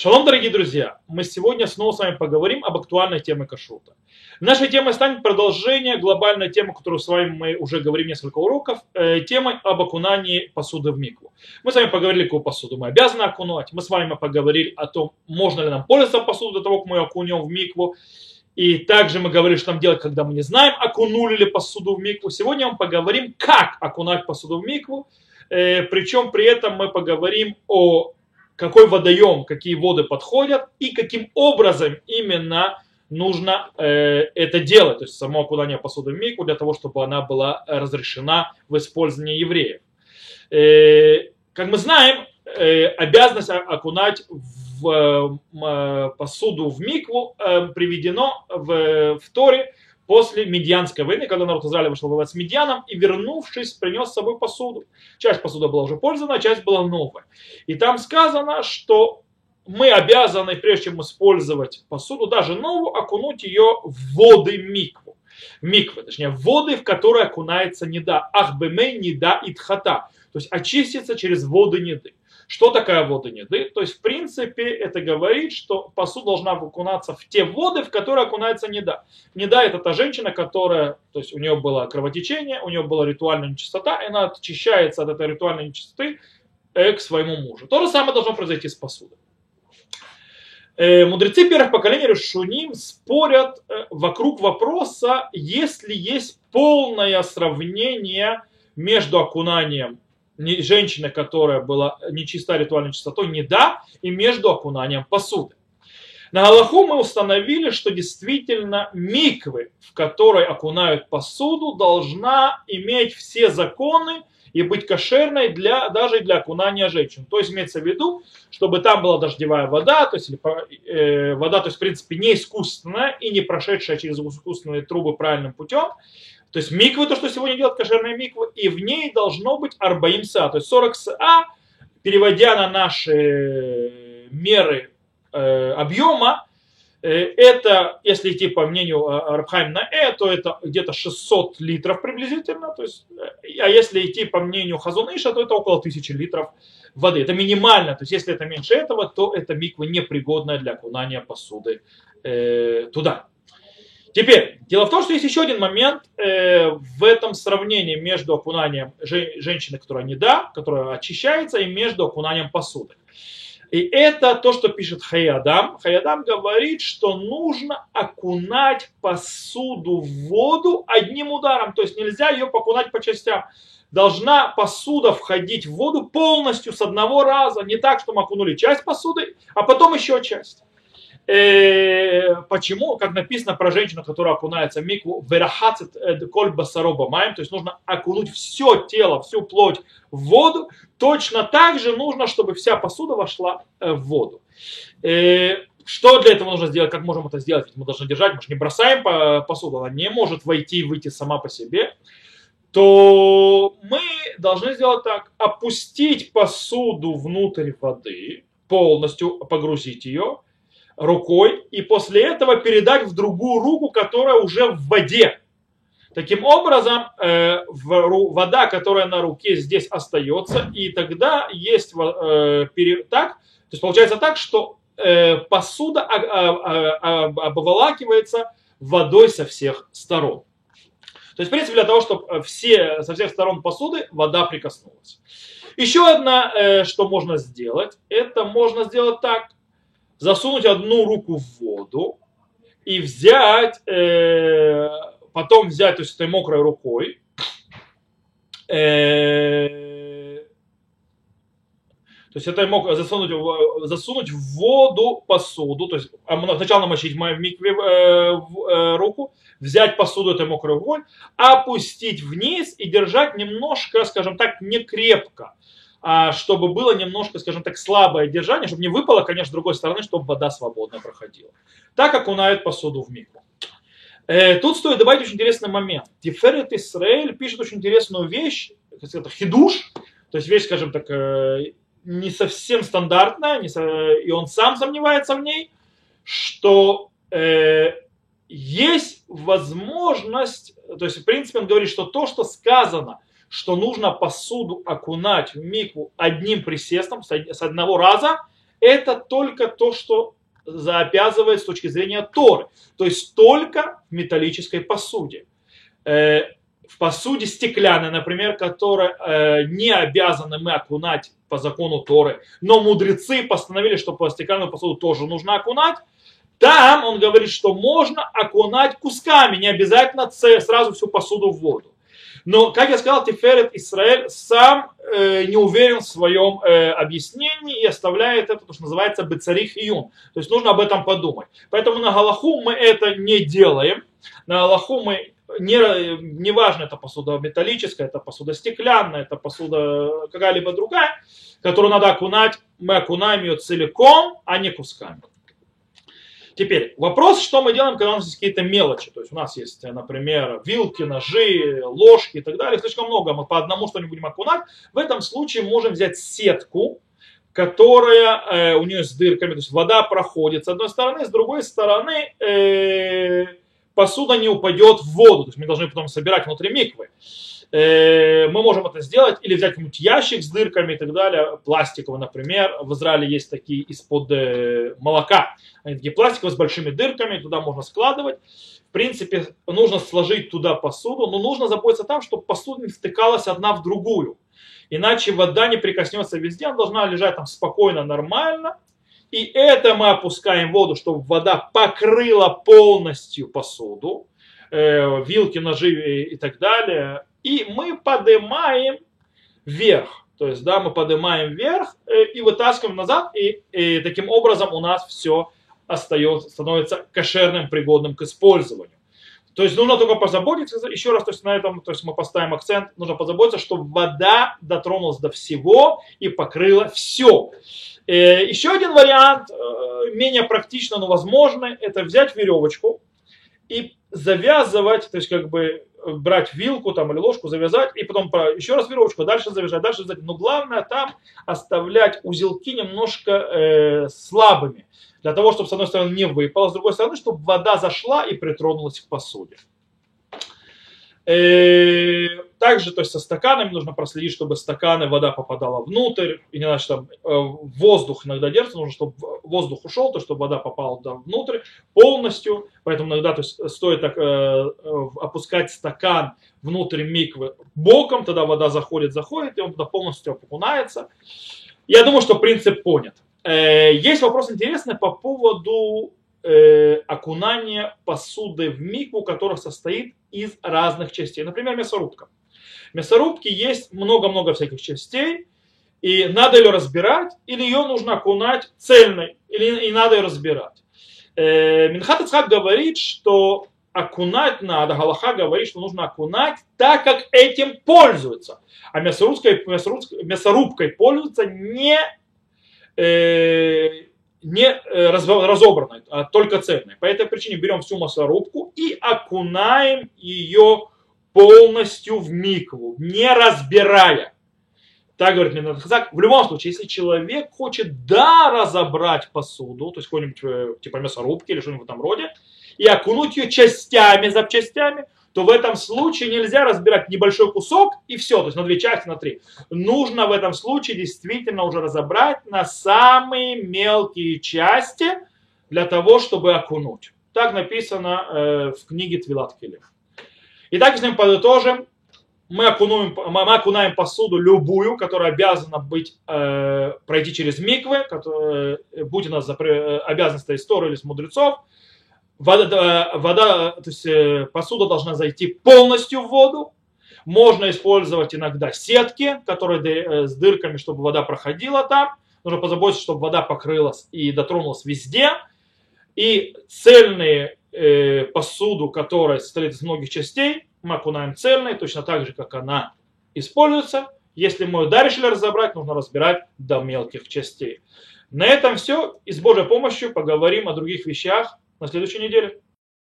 Шалом, дорогие друзья! Мы сегодня снова с вами поговорим об актуальной теме кашрута. Нашей темой станет продолжение глобальной темы, которую с вами мы уже говорим несколько уроков, э, темой об окунании посуды в микву. Мы с вами поговорили, какую посуду мы обязаны окунуть. Мы с вами поговорили о том, можно ли нам пользоваться посудой до того, как мы ее окунем в микву. И также мы говорили, что нам делать, когда мы не знаем, окунули ли посуду в микву. Сегодня мы поговорим, как окунать посуду в микву. Э, причем при этом мы поговорим о какой водоем, какие воды подходят и каким образом именно нужно э, это делать, то есть само окунание посуды в мику для того, чтобы она была разрешена в использовании евреев. Э, как мы знаем, э, обязанность окунать в э, посуду в микву э, приведено в, в Торе после Медианской войны, когда народ Израиля вышел воевать с Медианом и, вернувшись, принес с собой посуду. Часть посуды была уже пользована, а часть была новая. И там сказано, что мы обязаны, прежде чем использовать посуду, даже новую, окунуть ее в воды микву. Миквы, точнее, воды, в которые окунается неда. Ахбемей неда итхата. То есть очиститься через воды неды. Что такая вода неды? То есть, в принципе, это говорит, что посуда должна окунаться в те воды, в которые окунается неда. Неда это та женщина, которая, то есть у нее было кровотечение, у нее была ритуальная нечистота, и она очищается от этой ритуальной нечистоты э, к своему мужу. То же самое должно произойти с посудой. Э, мудрецы первых поколений Решуним спорят э, вокруг вопроса, если есть полное сравнение между окунанием женщины, которая была нечиста ритуальной чистотой, не да, и между окунанием посуды. На Галаху мы установили, что действительно миквы, в которой окунают посуду, должна иметь все законы и быть кошерной для, даже для окунания женщин. То есть имеется в виду, чтобы там была дождевая вода, то есть э, вода, то есть в принципе не искусственная и не прошедшая через искусственные трубы правильным путем, то есть миквы, то, что сегодня делают кошерная миква, и в ней должно быть арбаим са, то есть 40 са, переводя на наши меры э, объема, это, если идти по мнению э, Рабхайм на Э, то это где-то 600 литров приблизительно, то есть, э, а если идти по мнению Хазуныша, то это около 1000 литров воды. Это минимально, то есть если это меньше этого, то это миква непригодная для окунания посуды э, туда. Теперь, дело в том, что есть еще один момент э, в этом сравнении между окунанием женщины, которая не да, которая очищается, и между окунанием посуды. И это то, что пишет Хаядам. Хаядам говорит, что нужно окунать посуду в воду одним ударом. То есть нельзя ее покунать по частям. Должна посуда входить в воду полностью с одного раза. Не так, что мы окунули часть посуды, а потом еще часть. Э, почему? Как написано про женщину, которая окунается в микву, верахацит коль басароба маем, то есть нужно окунуть все тело, всю плоть в воду, точно так же нужно, чтобы вся посуда вошла э, в воду. Э, что для этого нужно сделать? Как можем это сделать? Мы должны держать, мы же не бросаем посуду, она не может войти и выйти сама по себе. То мы должны сделать так, опустить посуду внутрь воды, полностью погрузить ее, рукой и после этого передать в другую руку, которая уже в воде. Таким образом, э, вода, которая на руке здесь остается, и тогда есть э, так, то есть получается так, что э, посуда обволакивается водой со всех сторон. То есть, в принципе, для того, чтобы все, со всех сторон посуды вода прикоснулась. Еще одно, что можно сделать, это можно сделать так засунуть одну руку в воду и взять, э, потом взять, то есть этой мокрой рукой, э, то есть это мог засунуть, засунуть в воду посуду, то есть а, сначала намочить в микве э, в, э, руку, взять посуду этой мокрой рукой, опустить вниз и держать немножко, скажем так, не крепко чтобы было немножко, скажем так, слабое держание, чтобы не выпало, конечно, с другой стороны, чтобы вода свободно проходила. Так как окунают посуду в микву. Э, тут стоит добавить очень интересный момент. Тиферет Исраэль пишет очень интересную вещь, это хидуш, то есть вещь, скажем так, э, не совсем стандартная, не со... и он сам сомневается в ней, что э, есть возможность, то есть в принципе он говорит, что то, что сказано – что нужно посуду окунать в микву одним присестом с одного раза, это только то, что заобязывает с точки зрения Торы. То есть только в металлической посуде. Э, в посуде стеклянной, например, которая э, не обязаны мы окунать по закону Торы, но мудрецы постановили, что по стеклянную посуду тоже нужно окунать, там он говорит, что можно окунать кусками, не обязательно сразу всю посуду в воду. Но, как я сказал, Тиферет Израиль сам э, не уверен в своем э, объяснении и оставляет это, то, что называется бецарих июн. То есть нужно об этом подумать. Поэтому на Галаху мы это не делаем. На Галаху мы не, не важно, это посуда металлическая, это посуда стеклянная, это посуда какая-либо другая, которую надо окунать, мы окунаем ее целиком, а не кусками. Теперь, вопрос, что мы делаем, когда у нас есть какие-то мелочи. То есть у нас есть, например, вилки, ножи, ложки и так далее. Слишком много, мы по одному что-нибудь будем окунать. В этом случае можем взять сетку, которая э, у нее с дырками, то есть вода проходит с одной стороны, с другой стороны э, посуда не упадет в воду. То есть мы должны потом собирать внутри миквы. Э, мы можем это сделать или взять какой-нибудь ящик с дырками и так далее, пластиковый, например. В Израиле есть такие из-под э, молока. Они такие пластиковые с большими дырками, туда можно складывать. В принципе, нужно сложить туда посуду, но нужно заботиться там, чтобы посуда не втыкалась одна в другую. Иначе вода не прикоснется везде, она должна лежать там спокойно, нормально. И это мы опускаем в воду, чтобы вода покрыла полностью посуду, э, вилки, ножи и так далее и мы поднимаем вверх. То есть, да, мы поднимаем вверх э, и вытаскиваем назад, и, и таким образом у нас все остается, становится кошерным, пригодным к использованию. То есть нужно только позаботиться, еще раз, то есть на этом то есть мы поставим акцент, нужно позаботиться, чтобы вода дотронулась до всего и покрыла все. Э, еще один вариант, э, менее практично, но возможный, это взять веревочку и завязывать, то есть как бы брать вилку там, или ложку, завязать, и потом еще раз веревочку, дальше завязать, дальше завязать. Но главное там оставлять узелки немножко э, слабыми, для того, чтобы с одной стороны не выпало, с другой стороны, чтобы вода зашла и притронулась к посуде. Э, также, то есть со стаканами нужно проследить, чтобы стаканы, вода попадала внутрь, и не надо, там э, воздух иногда держится, нужно, чтобы воздух ушел, то чтобы вода попала туда внутрь полностью, поэтому иногда то есть, стоит так, э, опускать стакан внутрь миквы боком, тогда вода заходит, заходит, и он туда полностью окунается. Я думаю, что принцип понят. Есть вопрос интересный по поводу э, окунание посуды в микву, которая состоит из разных частей. Например, мясорубка. В мясорубке есть много-много всяких частей, и надо ее разбирать, или ее нужно окунать цельной, или и надо ее разбирать. Э, Минхат Ицхак говорит, что окунать надо, Галаха говорит, что нужно окунать так, как этим пользуются. А мясорубкой, мясорубкой, мясорубкой пользуются не э, не э, разобранной, а только цельной. По этой причине берем всю мясорубку и окунаем ее полностью в микву, не разбирая. Так говорит Минадхазак. В любом случае, если человек хочет да разобрать посуду, то есть какой-нибудь э, типа мясорубки или что-нибудь в этом роде, и окунуть ее частями, запчастями, то в этом случае нельзя разбирать небольшой кусок и все, то есть на две части, на три. Нужно в этом случае действительно уже разобрать на самые мелкие части для того, чтобы окунуть. Так написано э, в книге Твилат Келев. Итак, если мы подытожим, мы окунуем, мы окунаем посуду любую, которая обязана быть, э, пройти через миквы, которая, э, будь у нас запре, э, обязанность истории или с мудрецов, вода, вода, то есть э, посуда должна зайти полностью в воду. Можно использовать иногда сетки, которые э, с дырками, чтобы вода проходила там. Нужно позаботиться, чтобы вода покрылась и дотронулась везде. И цельные э, посуду, которая состоит из многих частей, мы окунаем цельной, точно так же, как она используется. Если мы ее разобрать, нужно разбирать до мелких частей. На этом все. И с Божьей помощью поговорим о других вещах на следующей неделе.